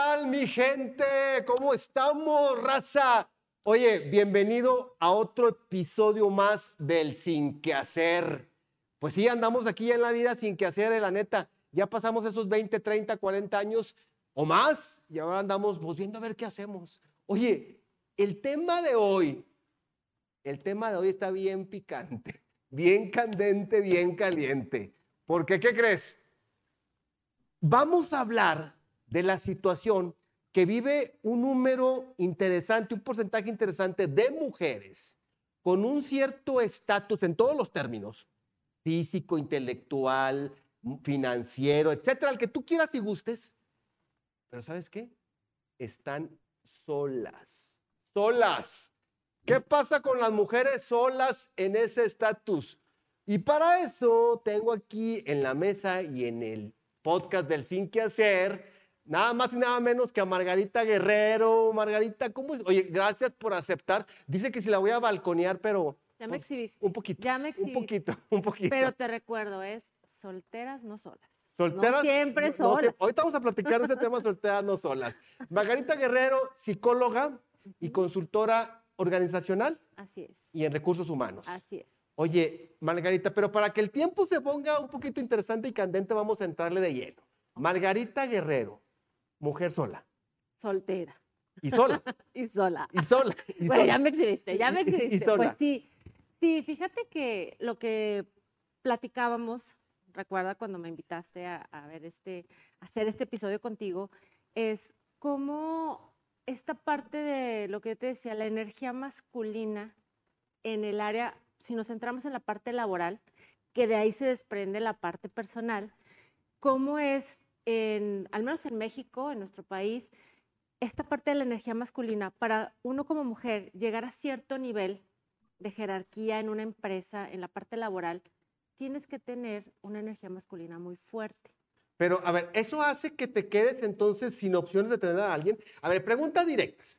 tal, mi gente? ¿Cómo estamos, raza? Oye, bienvenido a otro episodio más del Sin que hacer. Pues sí, andamos aquí en la vida sin que hacer, eh, la neta. Ya pasamos esos 20, 30, 40 años o más y ahora andamos pues, viendo a ver qué hacemos. Oye, el tema de hoy, el tema de hoy está bien picante, bien candente, bien caliente. ¿Por qué? ¿Qué crees? Vamos a hablar de la situación que vive un número interesante, un porcentaje interesante de mujeres con un cierto estatus en todos los términos, físico, intelectual, financiero, etcétera, el que tú quieras y gustes. Pero ¿sabes qué? Están solas, solas. ¿Qué pasa con las mujeres solas en ese estatus? Y para eso tengo aquí en la mesa y en el podcast del Sin que hacer Nada más y nada menos que a Margarita Guerrero. Margarita, ¿cómo es? Oye, gracias por aceptar. Dice que si la voy a balconear, pero... Ya me pues, exhibiste. Un poquito. Ya me exhibiste. Un poquito, un poquito. Pero te recuerdo, es solteras, no solas. Solteras. No siempre no- no solas. sé. Ahorita vamos a platicar de ese tema, solteras, no solas. Margarita Guerrero, psicóloga y consultora organizacional Así es. y en recursos humanos. Así es. Oye, Margarita, pero para que el tiempo se ponga un poquito interesante y candente, vamos a entrarle de lleno. Margarita Guerrero, mujer sola. Soltera. Y sola. Y sola. Y sola. Y Bueno, sola. ya me exhibiste, ya me Y- y exhibiste. Pues sí, sí, fíjate que lo que platicábamos, recuerda cuando me invitaste a, a ver este, a hacer este episodio contigo, es cómo esta parte de lo que yo te decía, la energía masculina en el área, si nos centramos en la parte laboral, que de ahí se desprende la parte personal, cómo es, al menos en México, en nuestro país, esta parte de la energía masculina, para uno como mujer llegar a cierto nivel de jerarquía en una empresa, en la parte laboral, tienes que tener una energía masculina muy fuerte. Pero, a ver, ¿eso hace que te quedes entonces sin opciones de tener a alguien? A ver, preguntas directas.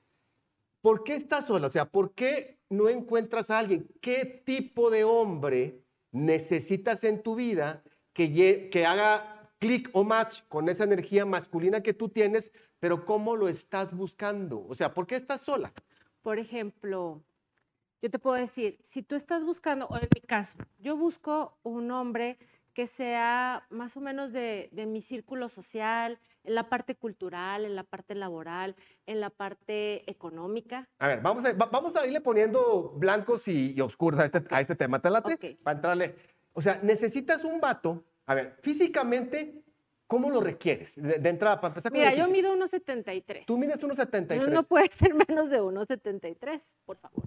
¿Por qué estás sola? O sea, ¿por qué no encuentras a alguien? ¿Qué tipo de hombre necesitas en tu vida que haga clic o match con esa energía masculina que tú tienes, pero cómo lo estás buscando? O sea, ¿por qué estás sola? Por ejemplo, yo te puedo decir, si tú estás buscando, o en mi caso, yo busco un hombre que sea más o menos de, de mi círculo social, en la parte cultural, en la parte laboral, en la parte económica. A ver, vamos a, va- vamos a irle poniendo blancos y, y oscuros a este, a este tema. ¿Te late? Ok. Para entrarle. O sea, necesitas un vato. A ver, físicamente, ¿cómo lo requieres? De, de entrada, para empezar Mira, yo mido 1,73. Tú mides 1,73. No, no puede ser menos de 1,73, por favor.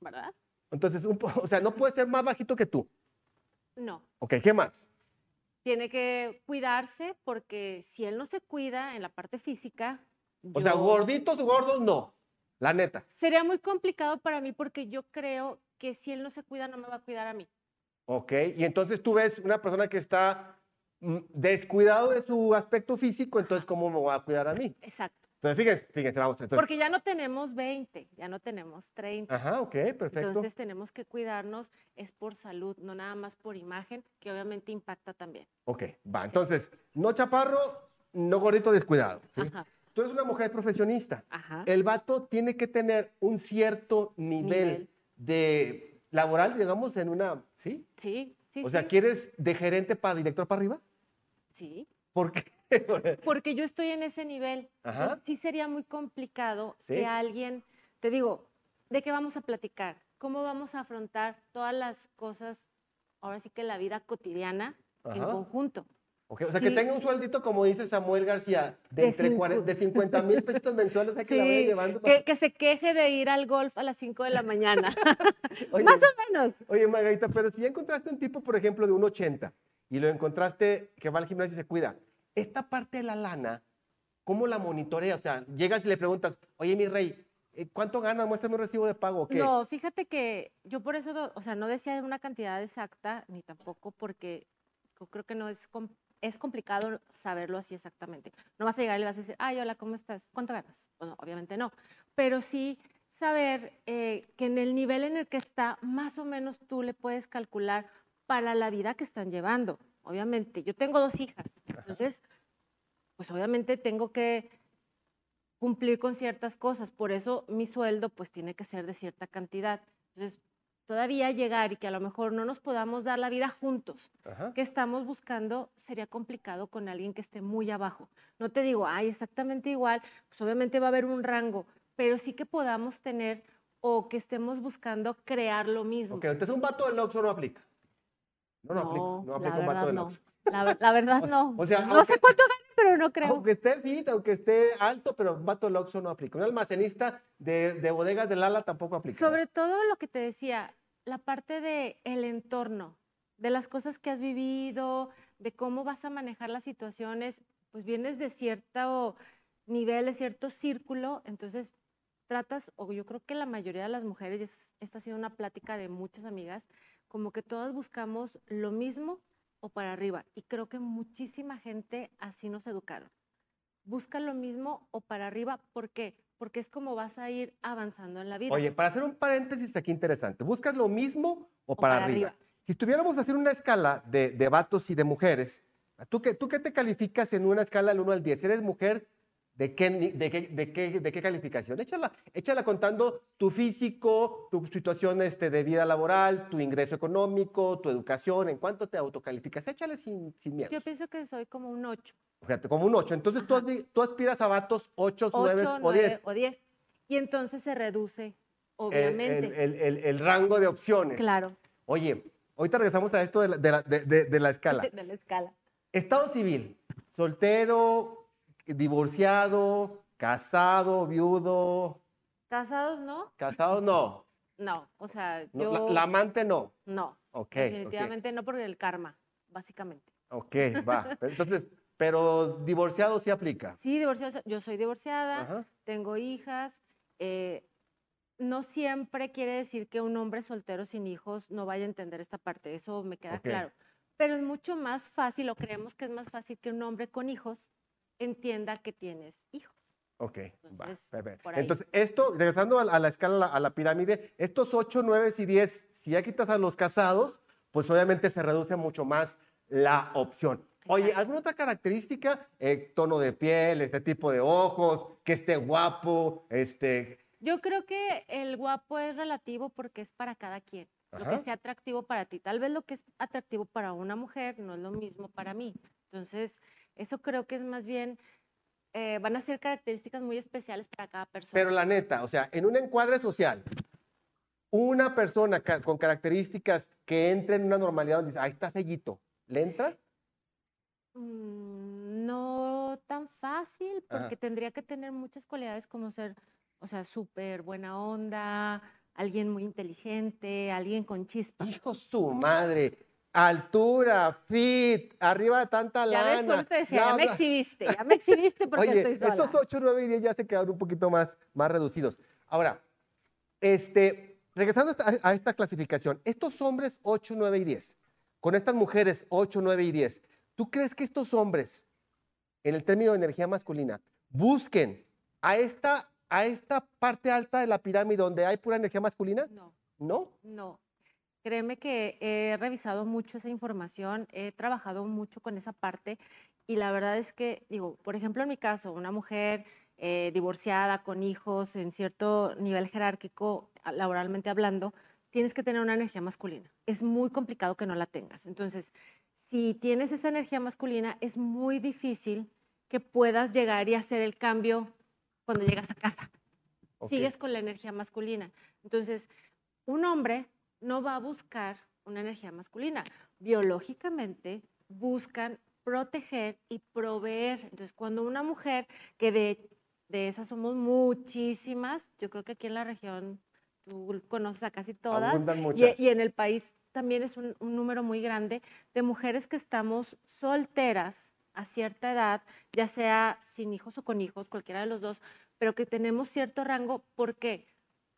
¿Verdad? Entonces, un o sea, no puede ser más bajito que tú. No. Ok, ¿qué más? Tiene que cuidarse porque si él no se cuida en la parte física, O sea, gorditos, gordos, no. La neta. sería muy complicado para mí porque yo creo que si él no se cuida, no me va a cuidar a mí. Ok, y entonces tú ves una persona que está mm, descuidado de su aspecto físico, entonces, ¿cómo me va a cuidar a mí? Exacto. Entonces, fíjense, fíjense, vamos. Entonces, Porque ya no tenemos 20, ya no tenemos 30. Ajá, ok, perfecto. Entonces tenemos que cuidarnos, es por salud, no nada más por imagen, que obviamente impacta también. Ok, va. Entonces, no chaparro, no gordito descuidado. ¿sí? Ajá. Tú eres una mujer profesionista. Ajá. El vato tiene que tener un cierto nivel, Nivel. de laboral, digamos, en una. ¿Sí? Sí, sí, o sea, sí. ¿quieres de gerente para director para arriba? Sí, ¿Por qué? porque yo estoy en ese nivel. Ajá. Entonces, sí sería muy complicado Sí. que alguien, te digo, ¿de qué vamos a platicar? ¿Cómo vamos a afrontar todas las cosas, ahora sí que la vida cotidiana en conjunto? O sea, que tenga un sueldito, como dice Samuel García, de, De entre cinco. 40 de 50 mil pesitos mensuales, hay que la vaya llevando. que, que se queje de ir al golf a las 5 de la mañana. Oye, Más o menos. Oye, Margarita, pero si ya encontraste un tipo, por ejemplo, de 1,80 y lo encontraste que va al gimnasio y se cuida, esta parte de la lana, ¿cómo la monitorea? O sea, llegas y le preguntas, oye, mi rey, eh, ¿cuánto ganas? Muéstrame un recibo de pago. No, fíjate que yo por eso, o sea, no decía una cantidad exacta, ni tampoco porque creo que no es, es complicado saberlo así exactamente. No vas a llegar y le vas a decir, ay, hola, ¿cómo estás? ¿Cuánto ganas? Bueno, obviamente no. Pero sí saber eh, que en el nivel en el que está, más o menos tú le puedes calcular para la vida que están llevando. Obviamente, yo tengo dos hijas, entonces, pues obviamente tengo que cumplir con ciertas cosas. Por eso mi sueldo pues tiene que ser de cierta cantidad. Entonces, todavía llegar y que a lo mejor no nos podamos dar la vida juntos, Ajá. que estamos buscando, sería complicado con alguien que esté muy abajo. No te digo, ay, exactamente igual, pues obviamente va a haber un rango, pero sí que podamos tener o que estemos buscando crear lo mismo. Ok, entonces un vato del Oxxo no aplica. No, no, aplica. No la aplica un vato del no. Oxxo. La, ver- la verdad no. o sea, no sé aunque- cuánto gane, pero no creo. Aunque esté fit, aunque esté alto, pero un vato del Oxxo no aplica. Un almacenista de, de bodegas del ala tampoco aplica. Sobre todo lo que te decía, la parte de el entorno, de las cosas que has vivido, de cómo vas a manejar las situaciones, pues vienes de cierto nivel, de cierto círculo, entonces tratas, o yo creo que la mayoría de las mujeres, y es- esta ha sido una plática de muchas amigas, como que todas buscamos lo mismo o para arriba, y creo que muchísima gente así nos educaron. Busca lo mismo o para arriba, ¿por qué? Porque es como vas a ir avanzando en la vida. Oye, para hacer un paréntesis aquí interesante, ¿buscas lo mismo o, para, para arriba? arriba. Si estuviéramos hacer una escala de, de vatos y de mujeres, ¿tú qué, ¿tú qué te calificas en una escala del 1 al 10? ¿Eres mujer? ¿De qué, de qué, de qué, de qué calificación? Échala, échala contando tu físico, tu situación este, de vida laboral, tu ingreso económico, tu educación, ¿en cuánto te autocalificas? Échale sin, sin miedo. Yo pienso que soy como un 8, Fíjate, como un 8. Entonces tú, aspiras a vatos 8, 9 8, o 9 10. o 10. Y entonces se reduce, obviamente. El, el- el- el rango de opciones. claro, Oye, ahorita regresamos a esto de la, de la- de la escala. de la escala. Estado civil, soltero, divorciado, casado, viudo, ¿Casados no? casado no. No, o sea, No, yo la, la amante no. no. Ok. definitivamente no por el karma, básicamente. Ok, va. Pero Entonces, pero divorciado sí aplica. Sí, divorciada, yo soy divorciada, Ajá. tengo hijas. eh, no siempre quiere decir que un hombre soltero sin hijos no vaya a entender esta parte, eso me queda claro. Pero es mucho más fácil, o creemos que es más fácil que un hombre con hijos entienda que tienes hijos. Ok, va, Entonces, perfecto. Entonces, esto, regresando a la, a la escala, a la, pirámide, estos 8, 9 y 10, si ya quitas a los casados, pues obviamente se reduce mucho más la opción. Oye. ¿alguna otra característica? Eh, tono de piel, este tipo de ojos, que esté guapo, este... Yo creo que el guapo es relativo porque es para cada quien. Lo que sea atractivo para ti. Tal vez lo que es atractivo para una mujer no es lo mismo para mí. Entonces, eso creo que es más bien, eh, van a ser características muy especiales para cada persona. Pero la neta, o sea, en un encuadre social, una persona ca- con características que entre en una normalidad donde dice, ahí está fellito, ¿le entra? Mm, no tan fácil Ajá. porque tendría que tener muchas cualidades como ser, o sea, súper buena onda, alguien muy inteligente, alguien con chispa. Hijo su madre. Altura, fit, arriba de tanta Ya lana. ves, por eso te decía, ya, me exhibiste, ya me exhibiste porque Oye, estoy sola. estos 8, 9 y 10 ya se quedaron un poquito más, más reducidos. Ahora, este, regresando a esta, a esta clasificación, estos hombres 8, 9 y 10, con estas mujeres 8, 9 y 10, ¿tú crees que estos hombres, en el término de energía masculina, busquen a esta, a esta parte alta de la pirámide donde hay pura energía masculina? No. ¿No? No, créeme que he revisado mucho esa información, he trabajado mucho con esa parte y la verdad es que, digo, por ejemplo, en mi caso, una mujer eh, divorciada, con hijos, en cierto nivel jerárquico, laboralmente hablando, tienes que tener una energía masculina. Es muy complicado que no la tengas. Entonces, si tienes esa energía masculina, es muy difícil que puedas llegar y hacer el cambio cuando llegas a casa Ok. sigues con la energía masculina. Entonces, un hombre no va a buscar una energía masculina. Biológicamente buscan proteger y proveer. Entonces, cuando una mujer, que de, de esas somos muchísimas, yo creo que aquí en la región tú conoces a casi todas, y en el país también es un, un número muy grande de mujeres que estamos solteras a cierta edad, ya sea sin hijos o con hijos, cualquiera de los dos, pero que tenemos cierto rango. ¿Por qué?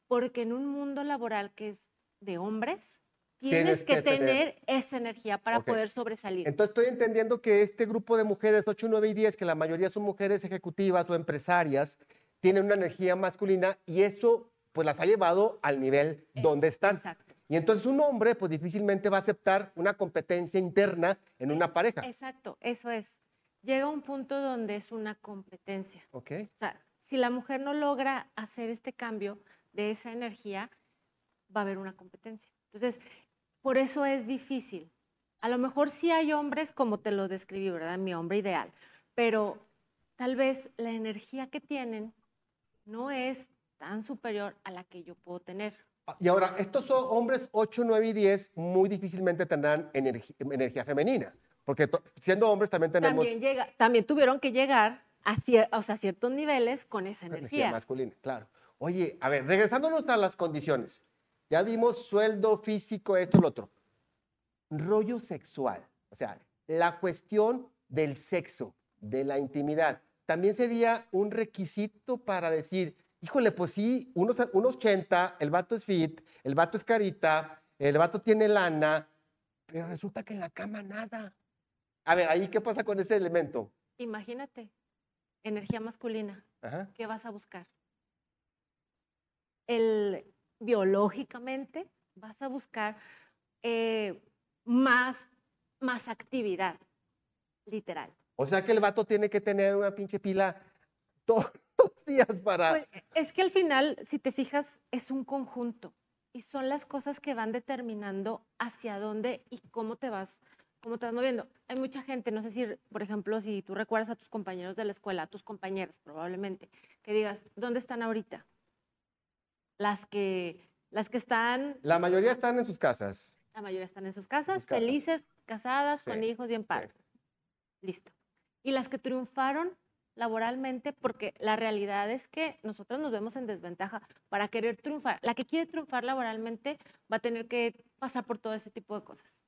Porque en un mundo laboral que es de hombres, tienes, Tienes que, que tener- esa energía para poder sobresalir. Entonces estoy entendiendo que este grupo de mujeres 8, 9 y 10, que la mayoría son mujeres ejecutivas o empresarias, tienen una energía masculina y eso pues las ha llevado al nivel Es- donde están. Exacto. Y entonces un hombre pues difícilmente va a aceptar una competencia interna en una pareja. Exacto, eso es. Llega un punto donde es una competencia. ¿Ok? O sea, si la mujer no logra hacer este cambio de esa energía, va a haber una competencia. Entonces, por eso es difícil. A lo mejor sí hay hombres como te lo describí, ¿verdad? Mi hombre ideal, pero tal vez la energía que tienen no es tan superior a la que yo puedo tener. Y ahora, estos son hombres 8, 9 y 10 muy difícilmente tendrán energía femenina, porque siendo hombres también tenemos También, llega, también tuvieron que llegar a, cier- o sea, ciertos niveles con esa energía energía. masculina, claro. Oye, a ver, regresándonos a las condiciones. Ya vimos sueldo, físico, esto, lo otro. Rollo sexual, o sea, la cuestión del sexo, de la intimidad, también sería un requisito para decir, híjole, pues sí, unos, unos 80, el vato es fit, el vato es carita, el vato tiene lana, pero resulta que en la cama nada. A ver, ahí, ¿qué pasa con ese elemento? Imagínate, energía masculina, Ajá. ¿qué vas a buscar? El, biológicamente vas a buscar eh, más, más actividad, literal. O sea que el vato tiene que tener una pinche pila todos los días para... Pues, es que al final, si te fijas, es un conjunto y son las cosas que van determinando hacia dónde y cómo te vas, cómo te vas moviendo. Hay mucha gente, no sé si, por ejemplo, si tú recuerdas a tus compañeros de la escuela, a tus compañeras probablemente, que digas, ¿dónde están ahorita? Las que, las que están, La mayoría están en sus casas. la mayoría están en sus casas, sus casas. felices, casadas, con Sí, hijos, bien padre. Listo. Y las que triunfaron laboralmente, porque la realidad es que nosotros nos vemos en desventaja para querer triunfar. La que quiere triunfar laboralmente va a tener que pasar por todo ese tipo de cosas.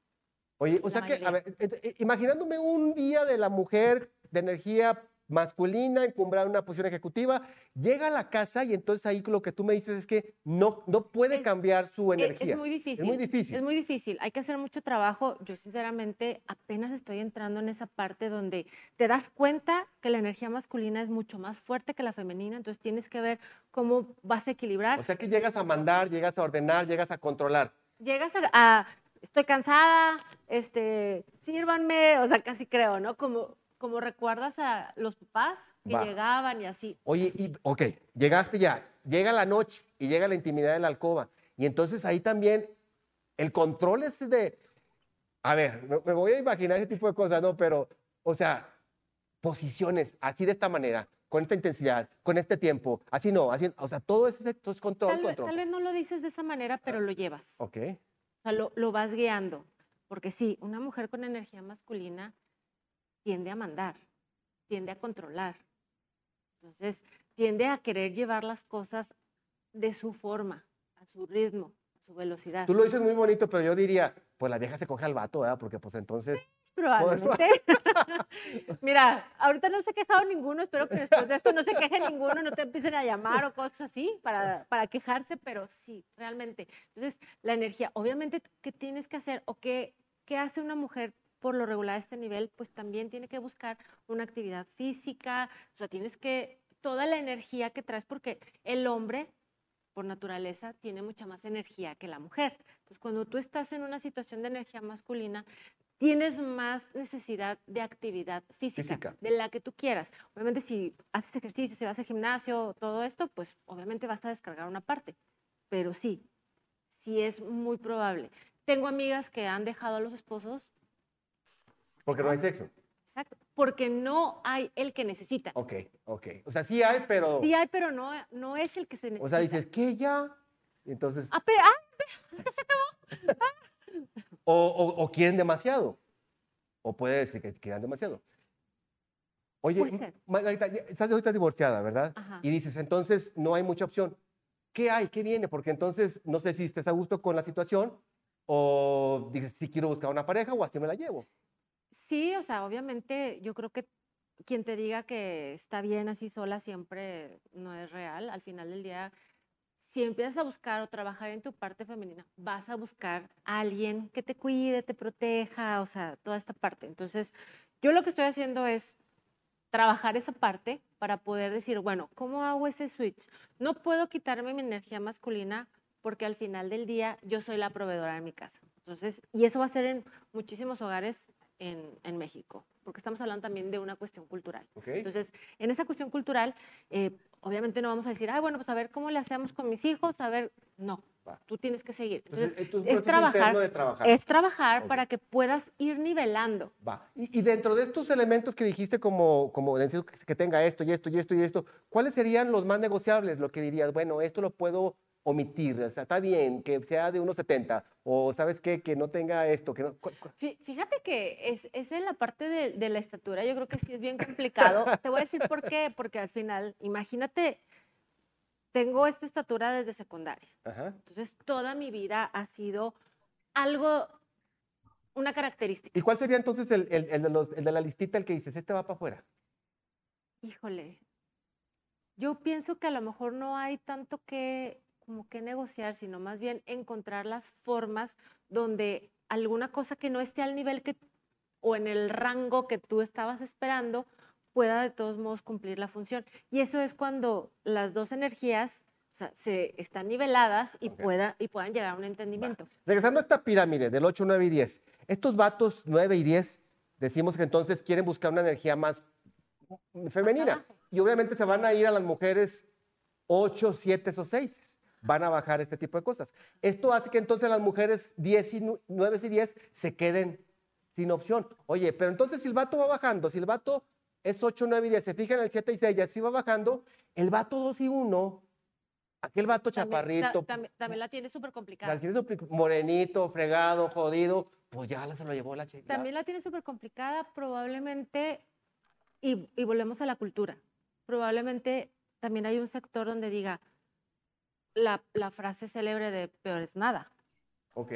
Oye, o La sea que, a ver, eh, imaginándome un día de la mujer de energía masculina, encumbrada en una posición ejecutiva, llega a la casa y entonces ahí lo que tú me dices es que no, no puede Es- cambiar su Eh, energía. Es muy difícil. muy difícil. Es muy difícil. Hay que hacer mucho trabajo. Yo sinceramente apenas estoy entrando en esa parte donde te das cuenta que la energía masculina es mucho más fuerte que la femenina, entonces tienes que ver cómo vas a equilibrar. O sea que llegas a mandar, llegas a ordenar, llegas a controlar. llegas a, a, estoy cansada, este, sírvanme, o sea, casi creo, ¿no? Como, como recuerdas a los papás que Va. llegaban y así. Oye, y, ok, llegaste ya, llega la noche y llega la intimidad de la alcoba. Y entonces ahí también el control es de, a ver, me, voy a imaginar ese tipo de cosas, ¿no? Pero, o sea, posiciones, así de esta manera, con esta intensidad, con este tiempo, así no, así, o sea, todo es, todo es control, Tal, control. tal vez no lo dices de esa manera, pero lo llevas. Ok, O sea, lo, lo vas guiando. Porque sí, una mujer con energía masculina tiende a mandar, tiende a controlar. Entonces, tiende a querer llevar las cosas de su forma, a su ritmo, a su velocidad. tú lo dices muy bonito, pero yo diría, pues la vieja se coge al vato, ¿verdad? Porque pues entonces, Probablemente. Mira, ahorita no se ha quejado ninguno, espero que después de esto no se queje ninguno, no te empiecen a llamar o cosas así para, para quejarse, pero sí, realmente. Entonces, la energía, obviamente, ¿qué tienes que hacer o qué, qué hace una mujer por lo regular a este nivel? Pues también tiene que buscar una actividad física, o sea, tienes que, toda la energía que traes, porque el hombre por naturaleza tiene mucha más energía que la mujer. Entonces, cuando tú estás en una situación de energía masculina, tienes más necesidad de actividad física, Física. de la que tú quieras. Obviamente, si haces ejercicio, si vas al gimnasio, todo esto, pues obviamente vas a descargar una parte. Pero sí, sí es muy probable. Tengo amigas que han dejado a los esposos, porque no hay sexo. exacto, porque no hay el que necesita. Ok, ok. O sea, sí hay, pero, Sí hay, pero no, no es el que se necesita. o sea, dices, ¿qué ya? Entonces, Ah, pero- ah, o, o- o quieren demasiado. O puede decir que quieran demasiado. Oye, Puede ser. Margarita, ya estás ahorita divorciada, ¿verdad? Ajá. Y dices, entonces no hay mucha opción. ¿Qué hay? ¿Qué viene? Porque entonces no sé si estés a gusto con la situación o dices, si quiero buscar una pareja o así me la llevo. Sí, o sea, obviamente yo creo que quien te diga que está bien así sola siempre no es real. Al final del día, si empiezas a buscar o trabajar en tu parte femenina, vas a buscar a alguien que te cuide, te proteja, o sea, toda esta parte. Entonces, yo lo que estoy haciendo es trabajar esa parte para poder decir, bueno, ¿cómo hago ese switch? No puedo quitarme mi energía masculina porque al final del día yo soy la proveedora de mi casa. Entonces, y eso va a ser en muchísimos hogares en, en México, porque estamos hablando también de una cuestión cultural. Ok. Entonces, en esa cuestión cultural, eh, obviamente no vamos a decir, ah, bueno, pues a ver cómo le hacemos con mis hijos, a ver, no, Va. tú tienes que seguir. Entonces, Entonces, esto es trabajar, de trabajar. es trabajar Ok. para que puedas ir nivelando. Va. Y, y dentro de estos elementos que dijiste, como, como que tenga esto y esto y esto y esto, ¿cuáles serían los más negociables? Lo que dirías, bueno, esto lo puedo omitir, o sea, está bien que sea de unos 70, o sabes qué, que no tenga esto, que no. Fíjate que es, es en la parte de, de la estatura, yo creo que sí es bien complicado. Te voy a decir por qué, porque al final, imagínate, tengo esta estatura desde secundaria. Ajá. Entonces, toda mi vida ha sido algo, una característica. ¿Y cuál sería entonces el, el- el de los- el de la listita, el que dices, este va para afuera? Híjole, yo pienso que a lo mejor no hay tanto que como que negociar, sino más bien encontrar las formas donde alguna cosa que no esté al nivel que o en el rango que tú estabas esperando pueda de todos modos cumplir la función. Y eso es cuando las dos energías o sea, se están niveladas y, Ok. pueda, y puedan llegar a un entendimiento. Regresando a esta pirámide del 8, 9 y 10, estos vatos 9 y 10, decimos que entonces quieren buscar una energía más femenina. Y obviamente se van a ir a las mujeres 8, 7 o 6. Van a bajar este tipo de cosas. Esto hace que entonces las mujeres 10 y nu- 9 y 10 se queden sin opción. Oye, pero entonces si el vato va bajando, si el vato es 8, 9 y 10, se fijan en el 7 y 6 y así va bajando, el vato 2 y 1, aquel vato También, chaparrito, ta- también, también la tiene súper complicada. al quinto pri- morenito, fregado, jodido, pues ya la- se lo llevó la chica. También la tiene súper complicada, probablemente, y, y volvemos a la cultura, probablemente también hay un sector donde diga la, la frase célebre de peor es nada. Ok,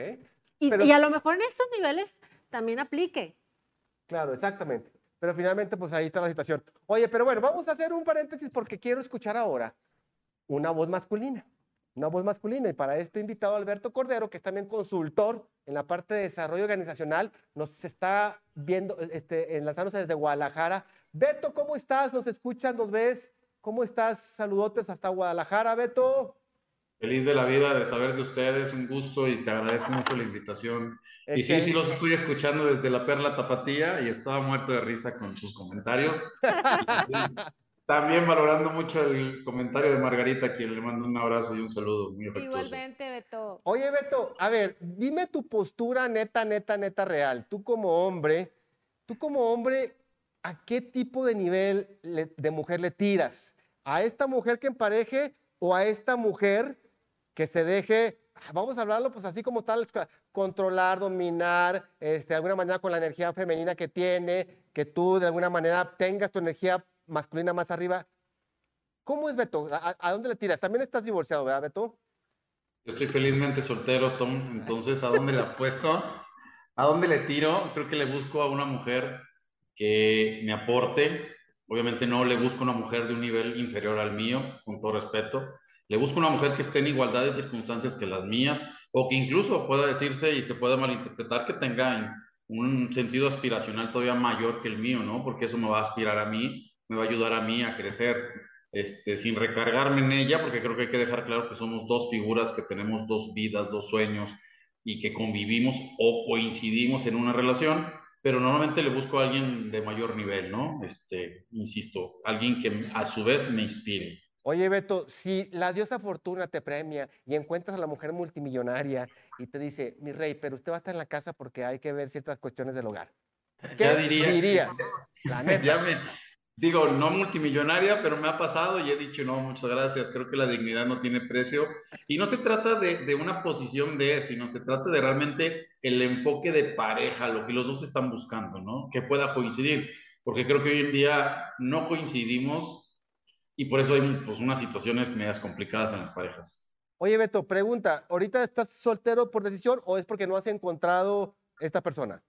Y, Pero- y a lo mejor en estos niveles también aplique. claro, exactamente. Pero finalmente, pues ahí está la situación. Oye, pero bueno, vamos a hacer un paréntesis porque quiero escuchar ahora una voz masculina. Una voz masculina. Y para esto he invitado a Alberto Cordero, que es también consultor en la parte de desarrollo organizacional. Nos está viendo, este, enlazándose desde Guadalajara. Beto, ¿cómo estás? ¿Nos escuchas? ¿Nos ves? ¿Cómo estás? Saludotes hasta Guadalajara, Beto. Feliz de la vida de saber de ustedes, un gusto y te agradezco mucho la invitación. Y sí, sí los estoy escuchando desde la Perla Tapatía y estaba muerto de risa con sus comentarios. También valorando mucho el comentario de Margarita, quien le mando un abrazo y un saludo muy afectuoso. Igualmente, Beto. Oye, Beto, a ver, dime tu postura neta, neta, neta real. Tú como hombre, tú como hombre, ¿a qué tipo de nivel le- de mujer le tiras? ¿A esta mujer que empareje o a esta mujer que se deje, ah, vamos a hablarlo pues así como tal, controlar, dominar, este, de alguna manera con la energía femenina que tiene, que tú de alguna manera tengas tu energía masculina más arriba? ¿Cómo es Beto? ¿A, a- a dónde le tiras? También estás divorciado, ¿verdad, Beto? Yo estoy felizmente soltero, Tom, entonces ¿a dónde le apuesto? ¿A dónde le tiro? Creo que le busco a una mujer que me aporte. Obviamente no le busco una mujer de un nivel inferior al mío, con todo respeto. Le busco una mujer que esté en igualdad de circunstancias que las mías, o que incluso pueda decirse y se pueda malinterpretar que tenga un sentido aspiracional todavía mayor que el mío, ¿no? Porque eso me va a aspirar a mí, me va a ayudar a mí a crecer este, sin recargarme en ella, porque creo que hay que dejar claro que somos dos figuras que tenemos dos vidas, dos sueños y que convivimos o coincidimos en una relación, pero normalmente le busco a alguien de mayor nivel, ¿no? Este, insisto, alguien que a su vez me inspire. Oye, Beto, si la diosa Fortuna te premia y encuentras a la mujer multimillonaria y te dice, mi rey, pero usted va a estar en la casa porque hay que ver ciertas cuestiones del hogar. ¿Qué Ya diría- dirías? La neta. Ya me, digo, no multimillonaria, pero me ha pasado y he dicho, no, muchas gracias, creo que la dignidad no tiene precio. Y no se trata de, de una posición de, sino se trata de realmente el enfoque de pareja, lo que los dos están buscando, ¿no? Que pueda coincidir, porque creo que hoy en día no coincidimos y por eso hay pues, unas situaciones medias complicadas en las parejas. Oye, Beto, pregunta, ¿ahorita estás soltero por decisión o es porque no has encontrado esta persona?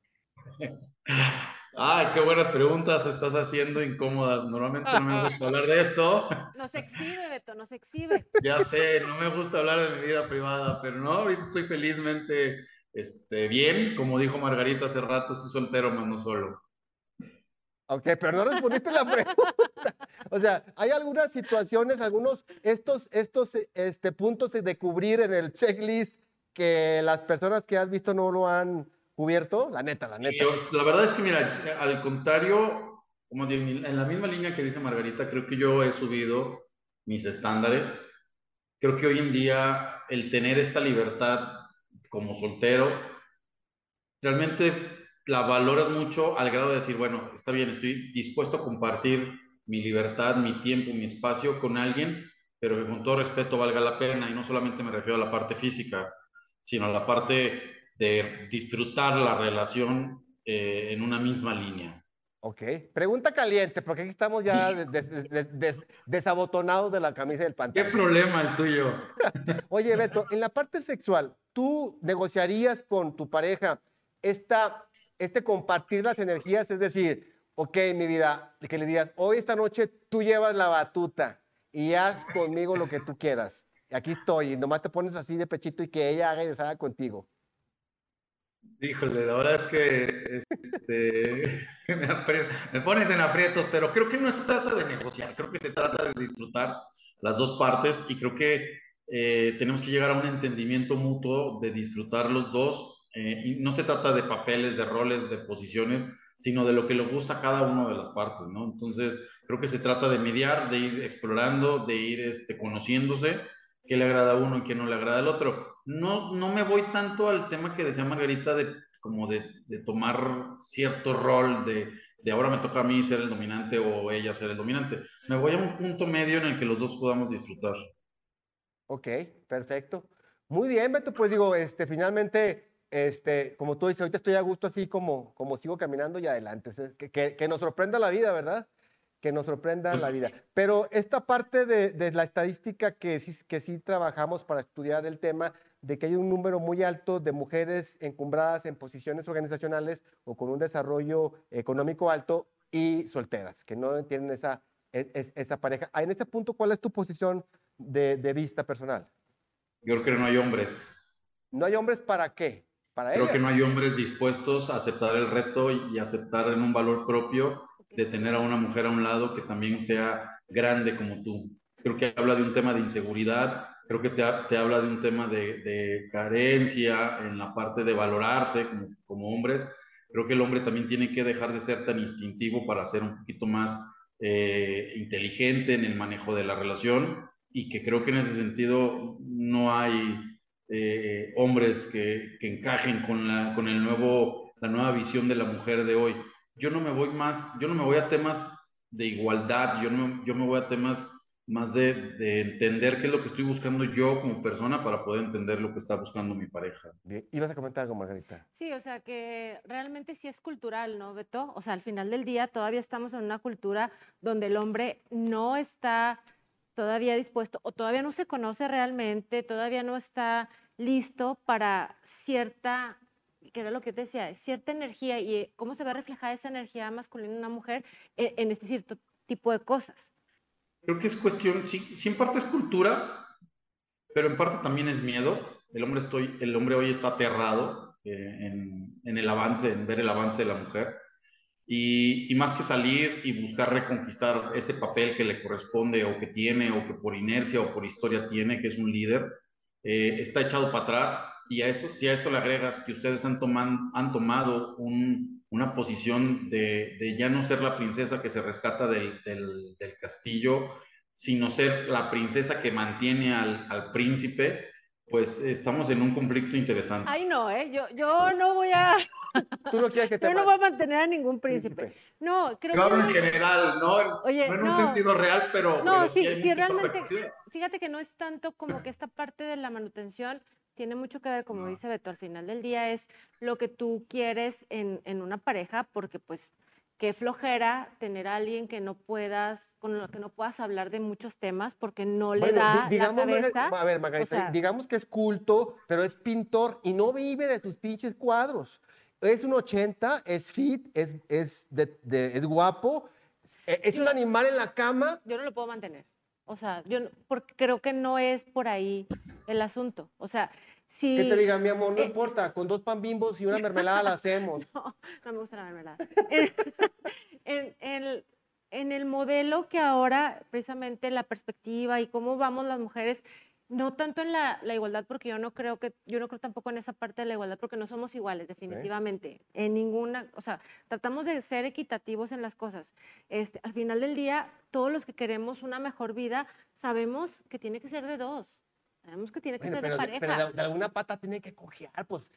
Ay, qué buenas preguntas estás haciendo incómodas. Normalmente no me gusta hablar de esto. Nos exhibe, Beto, nos exhibe. Ya sé, no me gusta hablar de mi vida privada, pero no, ahorita estoy felizmente este, bien. Como dijo Margarita hace rato, estoy soltero, más no solo. Ok, pero no respondiste la pregunta. O sea, ¿hay algunas situaciones, algunos, estos, estos este, puntos de cubrir en el checklist que las personas que has visto no lo han cubierto? La neta, la neta. La verdad es que, mira, al contrario, como en la misma línea que dice Margarita, creo que yo he subido mis estándares. Creo que hoy en día el tener esta libertad como soltero, realmente la valoras mucho al grado de decir, bueno, está bien, estoy dispuesto a compartir mi libertad, mi tiempo, mi espacio con alguien, pero que con todo respeto valga la pena. Y no solamente me refiero a la parte física, sino a la parte de disfrutar la relación eh, en una misma línea. Ok, pregunta caliente, porque aquí estamos ya desabotonados de la camisa del pantalón. ¿Qué problema el tuyo? Oye, Beto, en la parte sexual, ¿tú negociarías con tu pareja esta, este compartir las energías? Es decir, ok, mi vida, que le digas, hoy esta noche tú llevas la batuta y haz conmigo lo que tú quieras. Aquí estoy, y nomás te pones así de pechito y que ella haga y deshaga contigo. Híjole, la verdad es que este, me, pones en aprietos, pero creo que no se trata de negociar, creo que se trata de disfrutar las dos partes y creo que eh, tenemos que llegar a un entendimiento mutuo de disfrutar los dos. Eh, y no se trata de papeles, de roles, de posiciones, sino de lo que le gusta a cada una de las partes, ¿no? Entonces, creo que se trata de mediar, de ir explorando, de ir este, conociéndose, qué le agrada a uno y qué no le agrada al otro. No, no me voy tanto al tema que decía Margarita de como de, tomar cierto rol de, de ahora me toca a mí ser el dominante o ella ser el dominante. Me voy a un punto medio en el que los dos podamos disfrutar. Ok, perfecto. Muy bien, Beto, pues digo, este, finalmente este, como tú dices, ahorita estoy a gusto así como, como sigo caminando y adelante. Que, que, nos sorprenda la vida, ¿verdad? Que nos sorprenda la vida. Pero esta parte de, de, la estadística que sí, que sí trabajamos para estudiar el tema, de que hay un número muy alto de mujeres encumbradas en posiciones organizacionales o con un desarrollo económico alto y solteras, que no tienen esa, e, esa pareja. En este punto, ¿cuál es tu posición de, de vista personal? Yo creo que no hay hombres. ¿No hay hombres para qué? Creo que no hay hombres dispuestos a aceptar el reto y, aceptar en un valor propio de tener a una mujer a un lado que también sea grande como tú. Creo que habla de un tema de inseguridad, creo que te, te habla de un tema de, de, carencia en la parte de valorarse como, como, hombres. Creo que el hombre también tiene que dejar de ser tan instintivo para ser un poquito más eh, inteligente en el manejo de la relación y que creo que en ese sentido no hay eh, hombres que, que, encajen con, la, con el nuevo, la nueva visión de la mujer de hoy. Yo no me voy más, yo no me voy a temas de igualdad, yo, no, yo me voy a temas más de, de, entender qué es lo que estoy buscando yo como persona para poder entender lo que está buscando mi pareja. Bien. ¿Ibas a comentar algo, Margarita? Sí, o sea que realmente sí es cultural, ¿no, Beto? O sea, al final del día todavía estamos en una cultura donde el hombre no está todavía dispuesto o todavía no se conoce realmente, todavía no está listo para cierta, que era lo que te decía, cierta energía y eh, cómo se va a reflejar esa energía masculina en una mujer en, en este cierto tipo de cosas. Creo que es cuestión, sí, sí, en parte es cultura, pero en parte también es miedo. El hombre, estoy, el hombre hoy está aterrado eh, en, en, el avance, en ver el avance de la mujer. Y, más que salir y buscar reconquistar ese papel que le corresponde o que tiene o que por inercia o por historia tiene, que es un líder, eh, está echado para atrás. Y a esto, si a esto le agregas que ustedes han, toman, han tomado un, una posición de, ya no ser la princesa que se rescata del, castillo, sino ser la princesa que mantiene al príncipe, pues estamos en un conflicto interesante. Ay, no, ¿eh? yo, yo no voy a... Tú no quieres que te Yo no voy a mantener a ningún príncipe. príncipe. No, creo claro, que... en general, ¿no? Oye, no en no, un sentido real, pero... No, pero sí, sí, sí realmente... Fíjate que no es tanto como que esta parte de la manutención tiene mucho que ver, como no. dice Beto, al final del día es lo que tú quieres en, en una pareja, porque pues qué flojera tener a alguien que no puedas, con lo que no puedas hablar de muchos temas porque no le bueno, da digamos, la cabeza. A ver, Margarita, o sea, digamos que es culto, pero es pintor y no vive de sus pinches cuadros. Es un 80, es fit, es, es, de, de, es guapo, e, es un animal en la cama. Yo no lo puedo mantener. O sea, yo porque creo que no es por ahí el asunto. O sea, si... Que te diga, mi amor, no eh, importa, con dos pan bimbos y una mermelada la hacemos. No, no me gusta la mermelada. en, en, en, en, el modelo que ahora, precisamente la perspectiva y cómo vamos las mujeres, No tanto en la, la igualdad, porque yo no creo que, yo no creo tampoco en esa parte de la igualdad, porque no somos iguales, definitivamente. En ninguna, o sea, tratamos de ser equitativos en las cosas. Este, al final del día, todos los que queremos una mejor vida, sabemos que tiene que ser de dos. Sabemos que tiene que Bueno, ser pero, de pareja. pero de, de alguna pata tiene que cojear, pues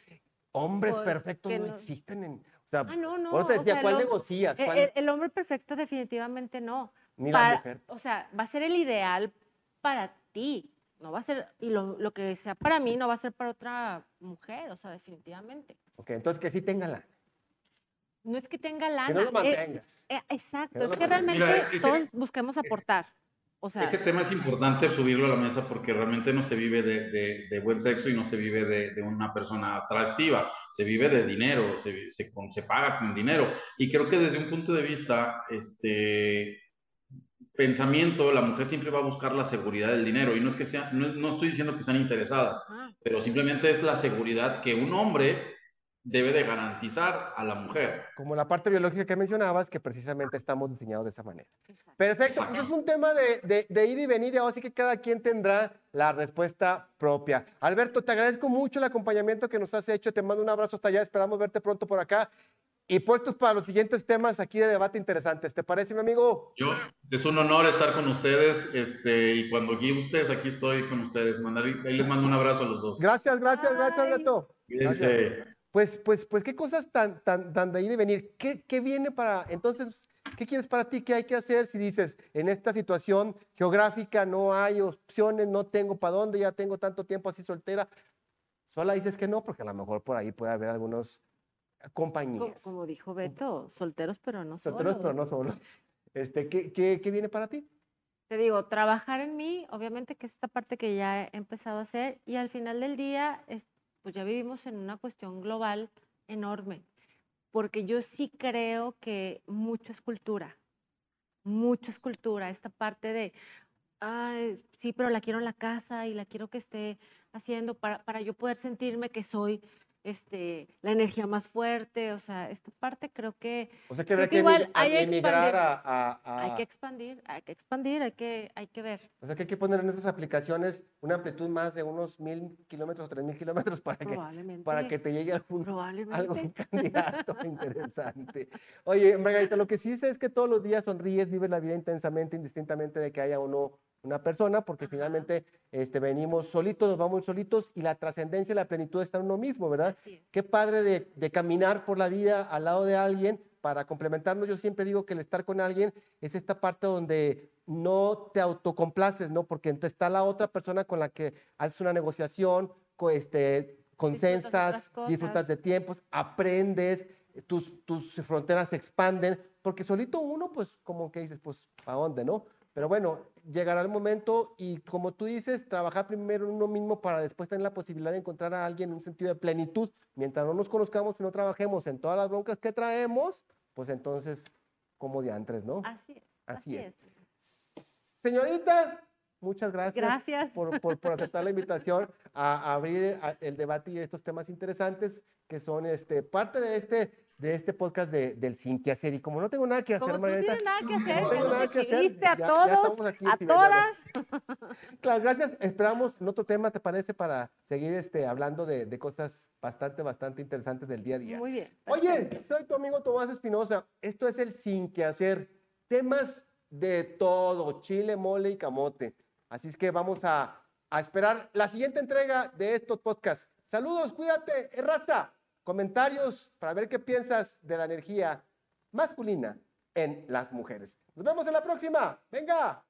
hombres Pues, perfectos que no, no- existen en... O sea, Ah, no, no. te o decía, sea, ¿cuál el negocias? el- ¿Cuál- el- el hombre perfecto definitivamente no. ni la para- mujer. O sea, va a ser el ideal para ti. No va a ser, y lo, lo que sea para mí no va a ser para otra mujer, o sea, definitivamente. Ok, entonces que sí tenga lana, No es que tenga lana. que no lo eh, mantengas. eh, exacto, no es que mantengas. realmente Mira, ese- todos busquemos aportar. O sea, Ese tema es importante subirlo a la mesa porque realmente no se vive de, de- de buen sexo y no se vive de, de una persona atractiva, se vive de dinero, se, se, se paga con dinero. Y creo que desde un punto de vista, este pensamiento, la mujer siempre va a buscar la seguridad del dinero. Y no es que sea, no, no estoy diciendo que sean interesadas, ah, pero simplemente es la seguridad que un hombre debe de garantizar a la mujer. Como la parte biológica que mencionabas, que precisamente estamos diseñados de esa manera. exacto. Perfecto, pues Exacto. es un tema de, de, de ir y venir, y ahora sí que cada quien tendrá la respuesta propia. Alberto, te agradezco mucho el acompañamiento que nos has hecho, te mando un abrazo hasta allá, esperamos verte pronto por acá. Y puestos para los siguientes temas aquí de debate interesantes. ¿Te parece, mi amigo? Yo, es un honor estar con ustedes, este, y cuando aquí ustedes, aquí estoy con ustedes. Mandar, ahí les mando un abrazo a los dos. Gracias, gracias, gracias, Bye. Alberto. Cuídense. Pues, pues, pues, qué cosas tan, tan, tan de ir y venir. ¿Qué, qué viene para, entonces, qué quieres para ti? ¿Qué hay que hacer si dices, en esta situación geográfica no hay opciones, no tengo para dónde, ya tengo tanto tiempo así soltera? Sola dices que no, porque a lo mejor por ahí puede haber algunas Co- compañías. Como dijo Beto, solteros pero no Solteros, solos. pero no solos. Este, ¿qué, qué, qué viene para ti? Te digo, trabajar en mí, obviamente que es esta parte que ya he empezado a hacer y al final del día, es- pues ya vivimos en una cuestión global enorme, porque yo sí creo que mucho es cultura, mucho es cultura, esta parte de, ay, sí, pero la quiero en la casa y la quiero que esté haciendo para, para yo poder sentirme que soy este, la energía más fuerte, o sea, esta parte creo que O sea, que Creo habrá que que, igual hay que emigrar a, a- a- hay que expandir, hay que expandir, hay que, hay que ver. O sea, que hay que poner en esas aplicaciones una amplitud más de unos mil kilómetros o tres mil kilómetros para que, para que te llegue algún, algún candidato interesante. Oye, Margarita, lo que sí sé es que todos los días sonríes, vives la vida intensamente, indistintamente de que haya o no una persona, porque finalmente este, venimos solitos, nos vamos solitos y la trascendencia y la plenitud está en uno mismo, ¿verdad? Qué padre de, de caminar por la vida al lado de alguien para complementarnos. Yo siempre digo que el estar con alguien es esta parte donde no te autocomplaces, ¿no? Porque entonces está la otra persona con la que haces una negociación, este, consensas, disfrutas cosas. de tiempos, aprendes, tus, tus fronteras se expanden, porque solito uno, pues como que dices, pues, ¿a dónde, no? Pero bueno, llegará el momento y como tú dices, trabajar primero en uno mismo para después tener la posibilidad de encontrar a alguien en un sentido de plenitud. Mientras no nos conozcamos y no trabajemos en todas las broncas que traemos, pues entonces, como diantres, ¿no? Así es. Así Así, es. es. Señorita, muchas gracias, Gracias. Por, por- por aceptar la invitación a, a abrir a- el debate y estos temas interesantes que son este, parte de este, de este podcast de, del Sin Que Hacer. Y como no tengo nada que hacer, Como Margarita, tienes nada que hacer, no ya tengo nos nada que hacer, a ya- ya todos, estamos aquí a exhibiéndonos. todas. Claro, gracias. Esperamos en otro tema, ¿te parece? Para seguir este, hablando de, de cosas bastante, bastante interesantes del día a día. Muy bien. Oye, perfecto. soy tu amigo Tomás Espinosa. Esto es el Sin Que Hacer. Temas de todo, chile, mole y camote. Así es que vamos a, a esperar la siguiente entrega de estos podcasts. Saludos, cuídate, eh, raza. Comentarios para ver qué piensas de la energía masculina en las mujeres. Nos vemos en la próxima. Venga.